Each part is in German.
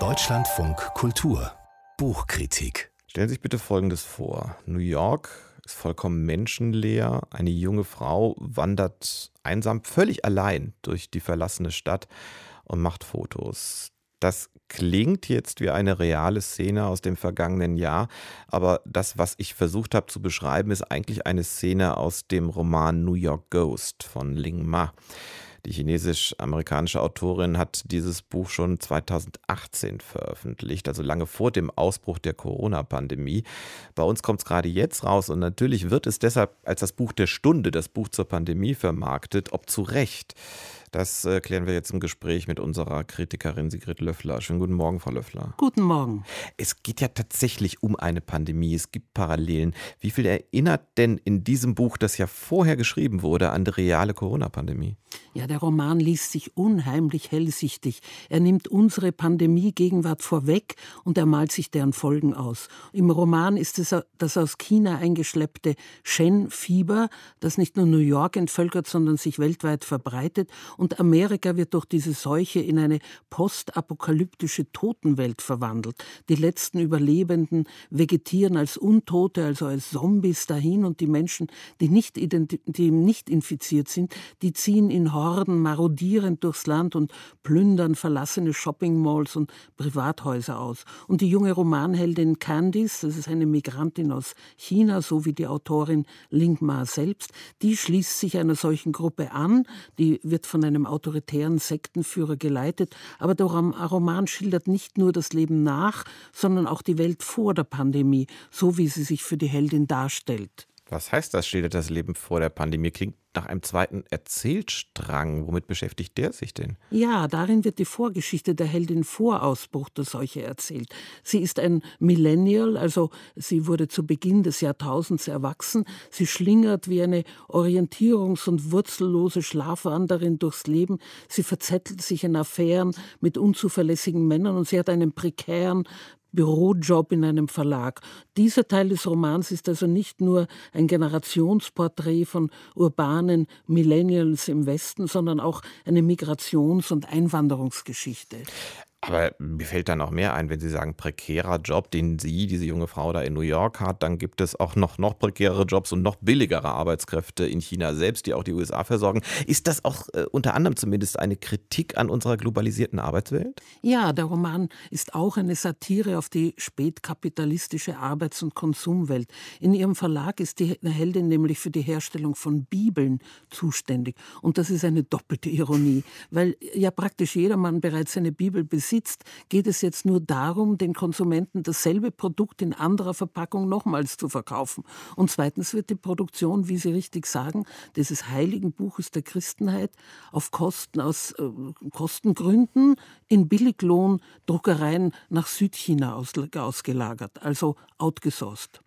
Deutschlandfunk Kultur Buchkritik Stellen Sie sich bitte Folgendes vor. New York ist vollkommen menschenleer. Eine junge Frau wandert einsam, völlig allein durch die verlassene Stadt und macht Fotos. Das klingt jetzt wie eine reale Szene aus dem vergangenen Jahr, aber das, was ich versucht habe zu beschreiben, ist eigentlich eine Szene aus dem Roman New York Ghost von Ling Ma. Die chinesisch-amerikanische Autorin hat dieses Buch schon 2018 veröffentlicht, also lange vor dem Ausbruch der Corona-Pandemie. Bei uns kommt es gerade jetzt raus und natürlich wird es deshalb als das Buch der Stunde, das Buch zur Pandemie vermarktet, ob zu Recht. Das äh, klären wir jetzt im Gespräch mit unserer Kritikerin Sigrid Löffler. Schönen guten Morgen, Frau Löffler. Guten Morgen. Es geht ja tatsächlich um eine Pandemie. Es gibt Parallelen. Wie viel erinnert denn in diesem Buch, das ja vorher geschrieben wurde, an die reale Corona-Pandemie? Ja, der Roman liest sich unheimlich hellsichtig. Er nimmt unsere Pandemie-Gegenwart vorweg und er malt sich deren Folgen aus. Im Roman ist es das aus China eingeschleppte Shen-Fieber, das nicht nur New York entvölkert, sondern sich weltweit verbreitet und Amerika wird durch diese Seuche in eine postapokalyptische Totenwelt verwandelt. Die letzten Überlebenden vegetieren als Untote, also als Zombies dahin und die Menschen, die nicht, die nicht infiziert sind, die ziehen in Horden marodierend durchs Land und plündern verlassene Shoppingmalls und Privathäuser aus. Und die junge Romanheldin Candice, das ist eine Migrantin aus China, so wie die Autorin Ling Ma selbst, die schließt sich einer solchen Gruppe an, die wird von einem einem autoritären Sektenführer geleitet. Aber der Roman schildert nicht nur das Leben nach, sondern auch die Welt vor der Pandemie, so wie sie sich für die Heldin darstellt. Was heißt das, schildert das Leben vor der Pandemie? Klingt nach einem zweiten Erzählstrang. Womit beschäftigt der sich denn? Ja, darin wird die Vorgeschichte der Heldin vor Ausbruch der Seuche erzählt. Sie ist ein Millennial, also sie wurde zu Beginn des Jahrtausends erwachsen. Sie schlingert wie eine orientierungs- und wurzellose Schlafwanderin durchs Leben. Sie verzettelt sich in Affären mit unzuverlässigen Männern und sie hat einen prekären, Bürojob in einem Verlag. Dieser Teil des Romans ist also nicht nur ein Generationsporträt von urbanen Millennials im Westen, sondern auch eine Migrations- und Einwanderungsgeschichte. Aber mir fällt da noch mehr ein, wenn Sie sagen, prekärer Job, den Sie, diese junge Frau da in New York hat, dann gibt es auch noch, noch prekärere Jobs und noch billigere Arbeitskräfte in China selbst, die auch die USA versorgen. Ist das auch äh, unter anderem zumindest eine Kritik an unserer globalisierten Arbeitswelt? Ja, der Roman ist auch eine Satire auf die spätkapitalistische Arbeits- und Konsumwelt. In ihrem Verlag ist die Heldin nämlich für die Herstellung von Bibeln zuständig. Und das ist eine doppelte Ironie, weil ja praktisch jedermann bereits eine Bibel besitzt besitzt, geht es jetzt nur darum, den Konsumenten dasselbe Produkt in anderer Verpackung nochmals zu verkaufen. Und zweitens wird die Produktion, wie Sie richtig sagen, dieses heiligen Buches der Christenheit auf Kosten aus äh, Kostengründen in Billiglohn-Druckereien nach Südchina ausgelagert, also outgesourced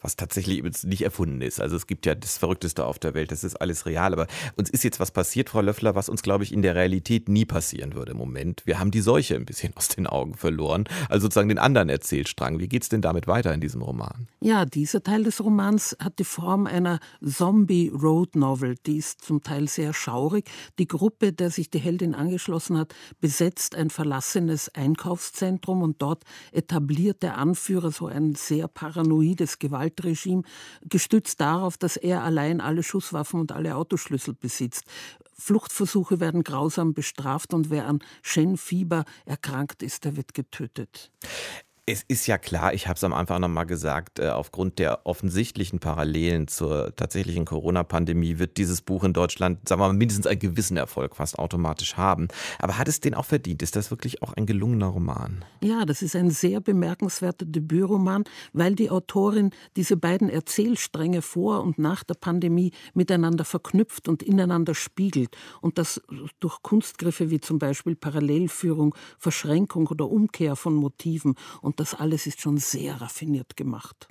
was tatsächlich übrigens nicht erfunden ist. Also es gibt ja das Verrückteste auf der Welt, das ist alles real. Aber uns ist jetzt was passiert, Frau Löffler, was uns, glaube ich, in der Realität nie passieren würde im Moment. Wir haben die Seuche ein bisschen aus den Augen verloren, also sozusagen den anderen Erzählstrang. Wie geht es denn damit weiter in diesem Roman? Ja, dieser Teil des Romans hat die Form einer Zombie-Road-Novel. Die ist zum Teil sehr schaurig. Die Gruppe, der sich die Heldin angeschlossen hat, besetzt ein verlassenes Einkaufszentrum und dort etabliert der Anführer so ein sehr paranoides Gewalt Gewaltregime, gestützt darauf, dass er allein alle Schusswaffen und alle Autoschlüssel besitzt. Fluchtversuche werden grausam bestraft und wer an Shen-Fieber erkrankt ist, der wird getötet. Es ist ja klar, ich habe es am Anfang noch mal gesagt, äh, aufgrund der offensichtlichen Parallelen zur tatsächlichen Corona-Pandemie wird dieses Buch in Deutschland, sagen wir mal, mindestens einen gewissen Erfolg fast automatisch haben. Aber hat es den auch verdient? Ist das wirklich auch ein gelungener Roman? Ja, das ist ein sehr bemerkenswerter Debütroman, weil die Autorin diese beiden Erzählstränge vor und nach der Pandemie miteinander verknüpft und ineinander spiegelt. Und das durch Kunstgriffe wie zum Beispiel Parallelführung, Verschränkung oder Umkehr von Motiven. Und das alles ist schon sehr raffiniert gemacht.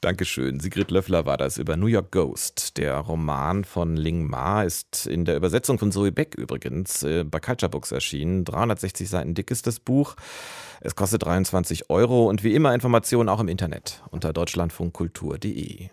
Dankeschön. Sigrid Löffler war das über New York Ghost. Der Roman von Ling Ma ist in der Übersetzung von Zoe Beck übrigens äh, bei Culture Books erschienen. 360 Seiten dick ist das Buch. Es kostet 23 Euro und wie immer Informationen auch im Internet unter deutschlandfunkkultur.de.